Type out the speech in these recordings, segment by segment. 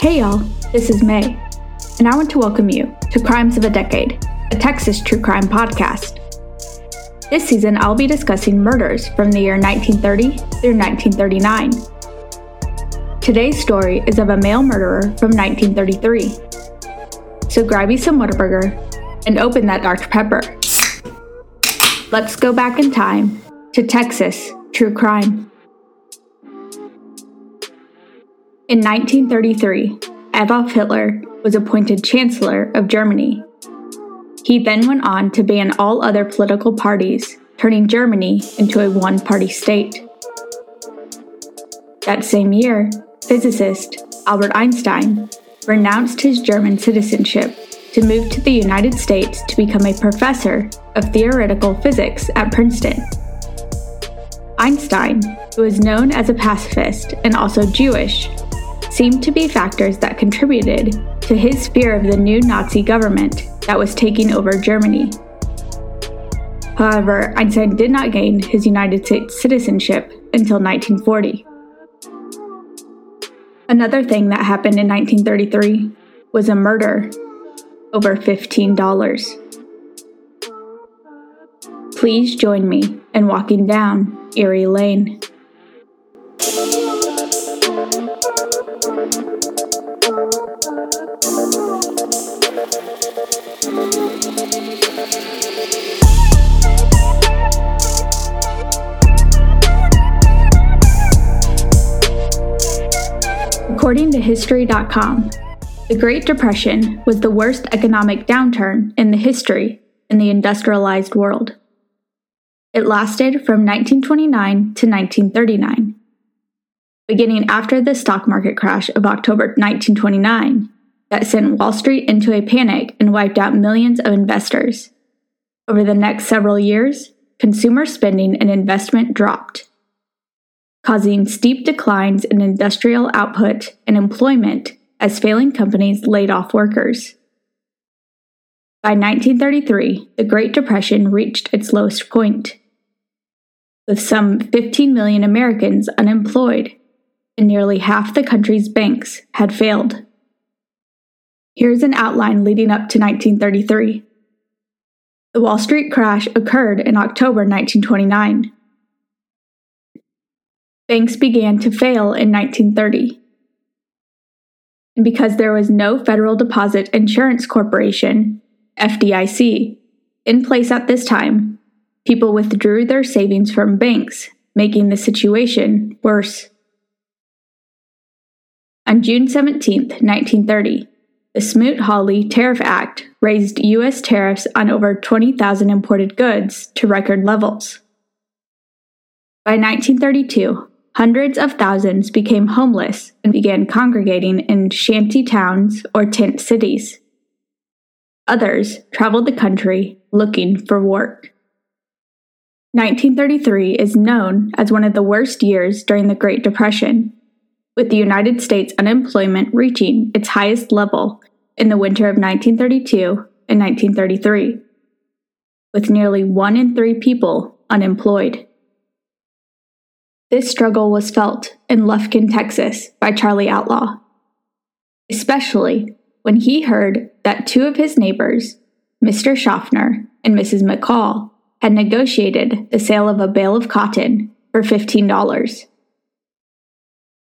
Hey y'all, this is May, and I want to welcome you to Crimes of a Decade, a Texas true crime podcast. This season, I'll be discussing murders from the year 1930 through 1939. Today's story is of a male murderer from 1933. So grab you some Whataburger and open that Dr. Pepper. Let's go back in time to Texas true crime. In 1933, Adolf Hitler was appointed Chancellor of Germany. He then went on to ban all other political parties, turning Germany into a one party state. That same year, physicist Albert Einstein renounced his German citizenship to move to the United States to become a professor of theoretical physics at Princeton. Einstein, who was known as a pacifist and also Jewish, seemed to be factors that contributed to his fear of the new Nazi government that was taking over Germany. However, Einstein did not gain his United States citizenship until 1940. Another thing that happened in 1933 was a murder over $15. Please join me in walking down Erie Lane. According to History.com, the Great Depression was the worst economic downturn in the history in the industrialized world. It lasted from 1929 to 1939. Beginning after the stock market crash of October 1929, that sent Wall Street into a panic and wiped out millions of investors. Over the next several years, consumer spending and investment dropped causing steep declines in industrial output and employment as failing companies laid off workers. By 1933, the Great Depression reached its lowest point, with some 15 million Americans unemployed, and nearly half the country's banks had failed. Here's an outline leading up to 1933. The Wall Street crash occurred in October 1929 banks began to fail in 1930. And because there was no Federal Deposit Insurance Corporation, FDIC, in place at this time, people withdrew their savings from banks, making the situation worse. On June 17, 1930, the Smoot Hawley Tariff Act raised U.S. tariffs on over 20,000 imported goods to record levels. By 1932, hundreds of thousands became homeless and began congregating in shanty towns or tent cities. Others traveled the country looking for work. 1933 is known as one of the worst years during the Great Depression, with the United States unemployment reaching its highest level in the winter of 1932 and 1933, with nearly one in three people unemployed. This struggle was felt in Lufkin, Texas by Charlie Outlaw, especially when he heard that two of his neighbors, Mr. Schaffner and Mrs. McCall, had negotiated the sale of a bale of cotton for $15.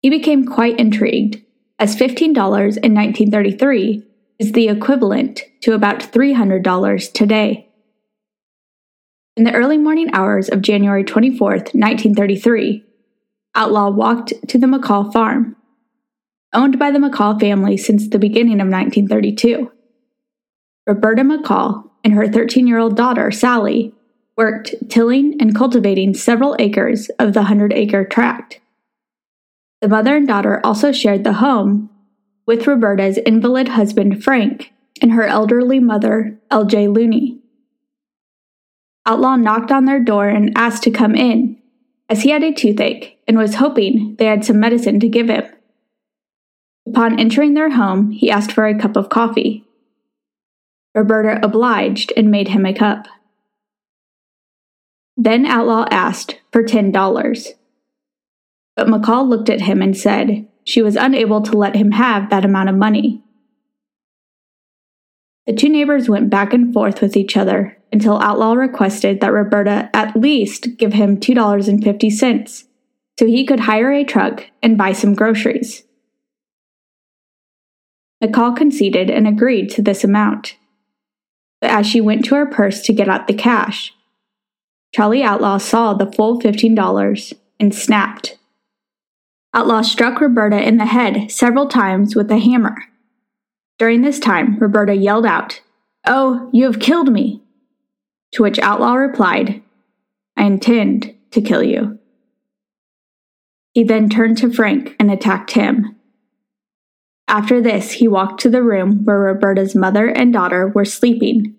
He became quite intrigued, as $15 in 1933 is the equivalent to about $300 today. In the early morning hours of January 24, 1933, Outlaw walked to the McCall farm, owned by the McCall family since the beginning of 1932. Roberta McCall and her 13 year old daughter, Sally, worked tilling and cultivating several acres of the 100 acre tract. The mother and daughter also shared the home with Roberta's invalid husband, Frank, and her elderly mother, L.J. Looney. Outlaw knocked on their door and asked to come in, as he had a toothache and was hoping they had some medicine to give him. Upon entering their home, he asked for a cup of coffee. Roberta obliged and made him a cup. Then Outlaw asked for $10. But McCall looked at him and said she was unable to let him have that amount of money. The two neighbors went back and forth with each other until Outlaw requested that Roberta at least give him $2.50 so he could hire a truck and buy some groceries. McCall conceded and agreed to this amount. But as she went to her purse to get out the cash, Charlie Outlaw saw the full $15 and snapped. Outlaw struck Roberta in the head several times with a hammer. During this time, Roberta yelled out, Oh, you have killed me! To which Outlaw replied, I intend to kill you. He then turned to Frank and attacked him. After this, he walked to the room where Roberta's mother and daughter were sleeping,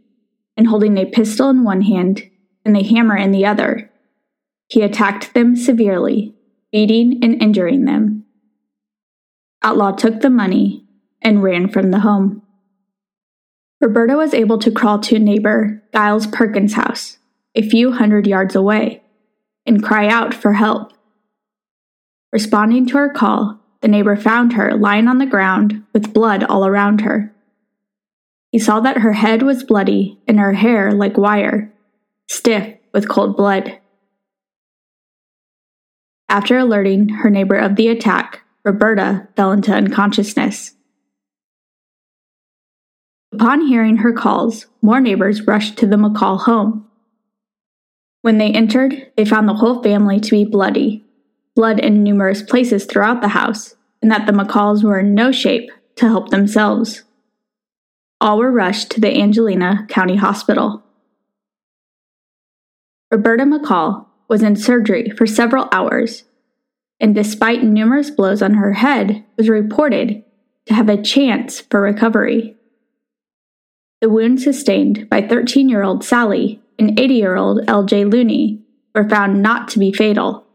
and holding a pistol in one hand and a hammer in the other, he attacked them severely, beating and injuring them. Outlaw took the money and ran from the home. Roberta was able to crawl to neighbor Giles Perkins' house, a few hundred yards away, and cry out for help. Responding to her call, the neighbor found her lying on the ground with blood all around her. He saw that her head was bloody and her hair like wire, stiff with cold blood. After alerting her neighbor of the attack, Roberta fell into unconsciousness. Upon hearing her calls, more neighbors rushed to the McCall home. When they entered, they found the whole family to be bloody blood in numerous places throughout the house, and that the McCalls were in no shape to help themselves. All were rushed to the Angelina County Hospital. Roberta McCall was in surgery for several hours, and despite numerous blows on her head, was reported to have a chance for recovery. The wounds sustained by 13 year old Sally and 80 year old LJ Looney were found not to be fatal.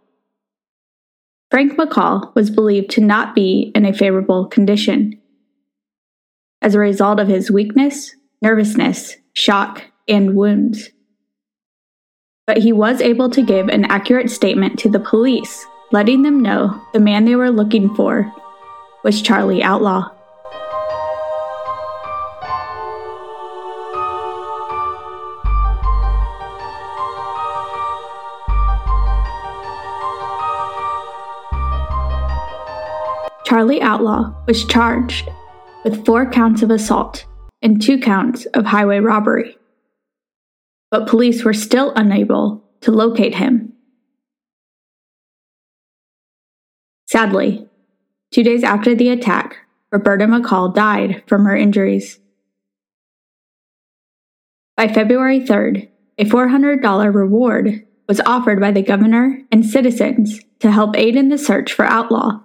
Frank McCall was believed to not be in a favorable condition. As a result of his weakness, nervousness, shock, and wounds. But he was able to give an accurate statement to the police, letting them know the man they were looking for was Charlie Outlaw. Charlie Outlaw was charged with four counts of assault and two counts of highway robbery. But police were still unable to locate him. Sadly, two days after the attack, Roberta McCall died from her injuries. By February 3rd, a $400 reward was offered by the governor and citizens to help aid in the search for Outlaw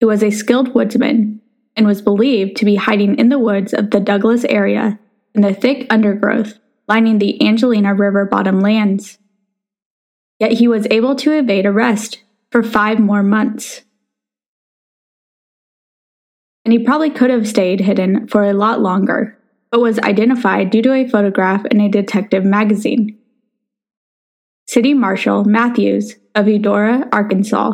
who was a skilled woodsman and was believed to be hiding in the woods of the Douglas area in the thick undergrowth lining the Angelina River bottom lands. Yet he was able to evade arrest for five more months. And he probably could have stayed hidden for a lot longer, but was identified due to a photograph in a detective magazine. City Marshal Matthews of Eudora, Arkansas,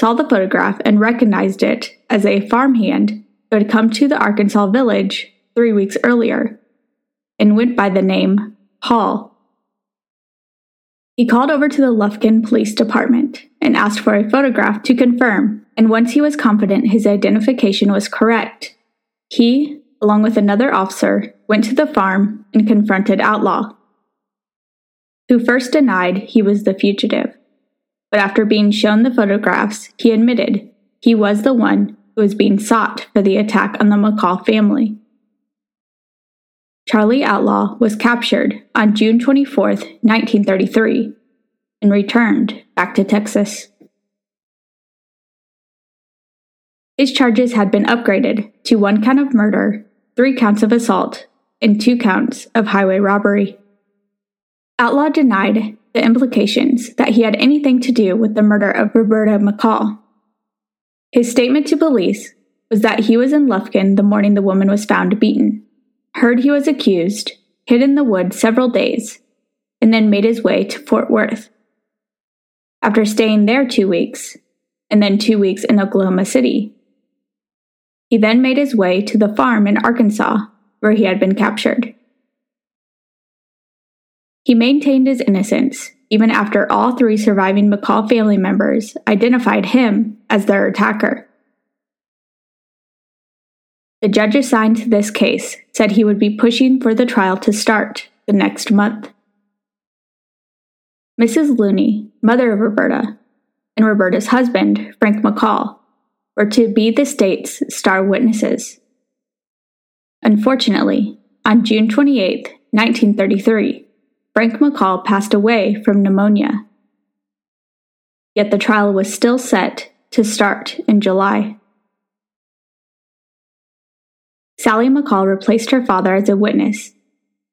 saw the photograph and recognized it as a farmhand who had come to the Arkansas village three weeks earlier and went by the name Paul. He called over to the Lufkin Police Department and asked for a photograph to confirm, and once he was confident his identification was correct, he, along with another officer, went to the farm and confronted Outlaw, who first denied he was the fugitive but after being shown the photographs, he admitted he was the one who was being sought for the attack on the McCall family. Charlie Outlaw was captured on June 24, 1933, and returned back to Texas. His charges had been upgraded to one count of murder, three counts of assault, and two counts of highway robbery. Outlaw denied the implications that he had anything to do with the murder of Roberta McCall. His statement to police was that he was in Lufkin the morning the woman was found beaten, heard he was accused, hid in the woods several days, and then made his way to Fort Worth. After staying there two weeks, and then two weeks in Oklahoma City, he then made his way to the farm in Arkansas where he had been captured. He maintained his innocence even after all three surviving McCall family members identified him as their attacker. The judge assigned to this case said he would be pushing for the trial to start the next month. Mrs. Looney, mother of Roberta, and Roberta's husband, Frank McCall, were to be the state's star witnesses. Unfortunately, on June 28, 1933, Frank McCall passed away from pneumonia. Yet the trial was still set to start in July. Sally McCall replaced her father as a witness,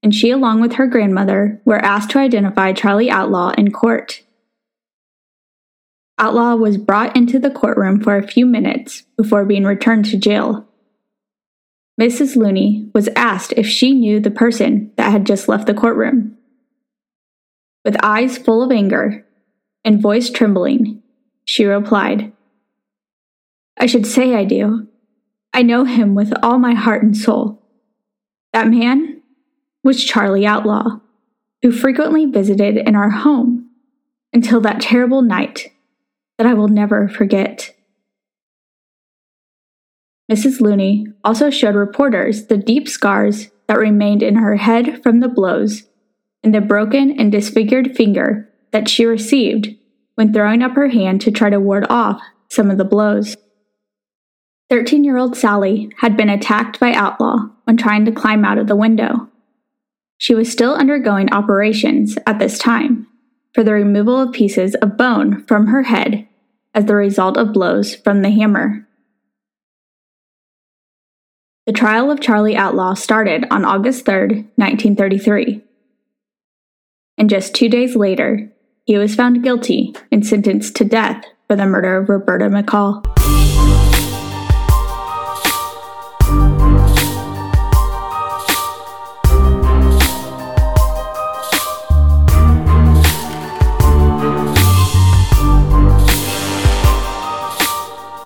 and she, along with her grandmother, were asked to identify Charlie Outlaw in court. Outlaw was brought into the courtroom for a few minutes before being returned to jail. Mrs. Looney was asked if she knew the person that had just left the courtroom. With eyes full of anger and voice trembling, she replied, I should say I do. I know him with all my heart and soul. That man was Charlie Outlaw, who frequently visited in our home until that terrible night that I will never forget. Mrs. Looney also showed reporters the deep scars that remained in her head from the blows and the broken and disfigured finger that she received when throwing up her hand to try to ward off some of the blows. 13 year old Sally had been attacked by Outlaw when trying to climb out of the window. She was still undergoing operations at this time for the removal of pieces of bone from her head as the result of blows from the hammer. The trial of Charlie Outlaw started on August 3, 1933. And just two days later, he was found guilty and sentenced to death for the murder of Roberta McCall.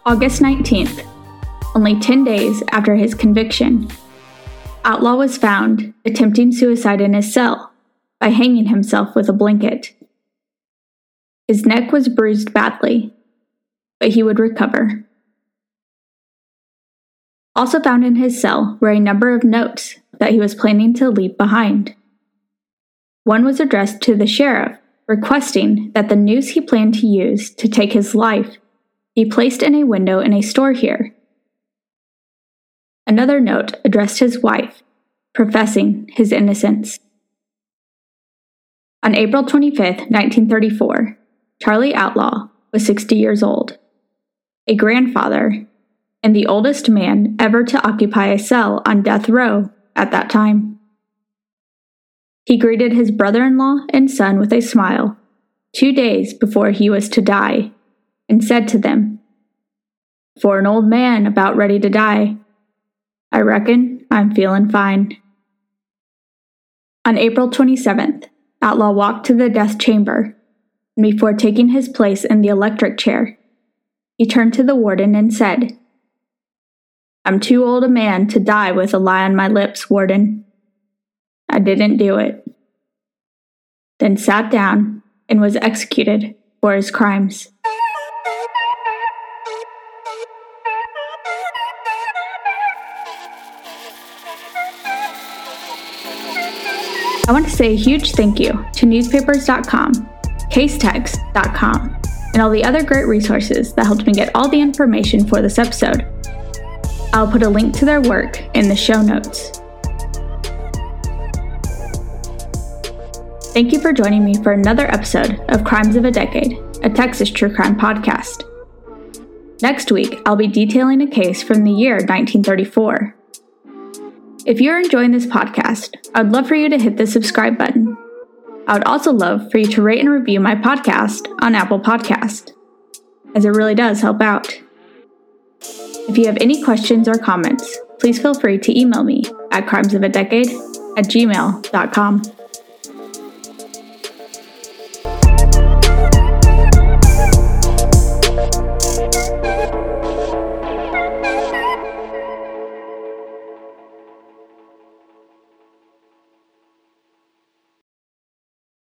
August 19th, only 10 days after his conviction. Outlaw was found attempting suicide in his cell by hanging himself with a blanket. His neck was bruised badly, but he would recover. Also found in his cell were a number of notes that he was planning to leave behind. One was addressed to the sheriff, requesting that the noose he planned to use to take his life be placed in a window in a store here Another note addressed his wife, professing his innocence. On April 25, 1934, Charlie Outlaw was 60 years old, a grandfather, and the oldest man ever to occupy a cell on death row at that time. He greeted his brother in law and son with a smile two days before he was to die and said to them, For an old man about ready to die, I reckon I'm feeling fine. On April 27th, Outlaw walked to the death chamber, and before taking his place in the electric chair, he turned to the warden and said, I'm too old a man to die with a lie on my lips, warden. I didn't do it. Then sat down and was executed for his crimes. I want to say a huge thank you to newspapers.com, casetext.com, and all the other great resources that helped me get all the information for this episode. I'll put a link to their work in the show notes. Thank you for joining me for another episode of Crimes of a Decade, a Texas true crime podcast. Next week, I'll be detailing a case from the year 1934. If you're enjoying this podcast, I'd love for you to hit the subscribe button. I would also love for you to rate and review my podcast on Apple Podcast, as it really does help out. If you have any questions or comments, please feel free to email me at crimesofadecade at gmail.com.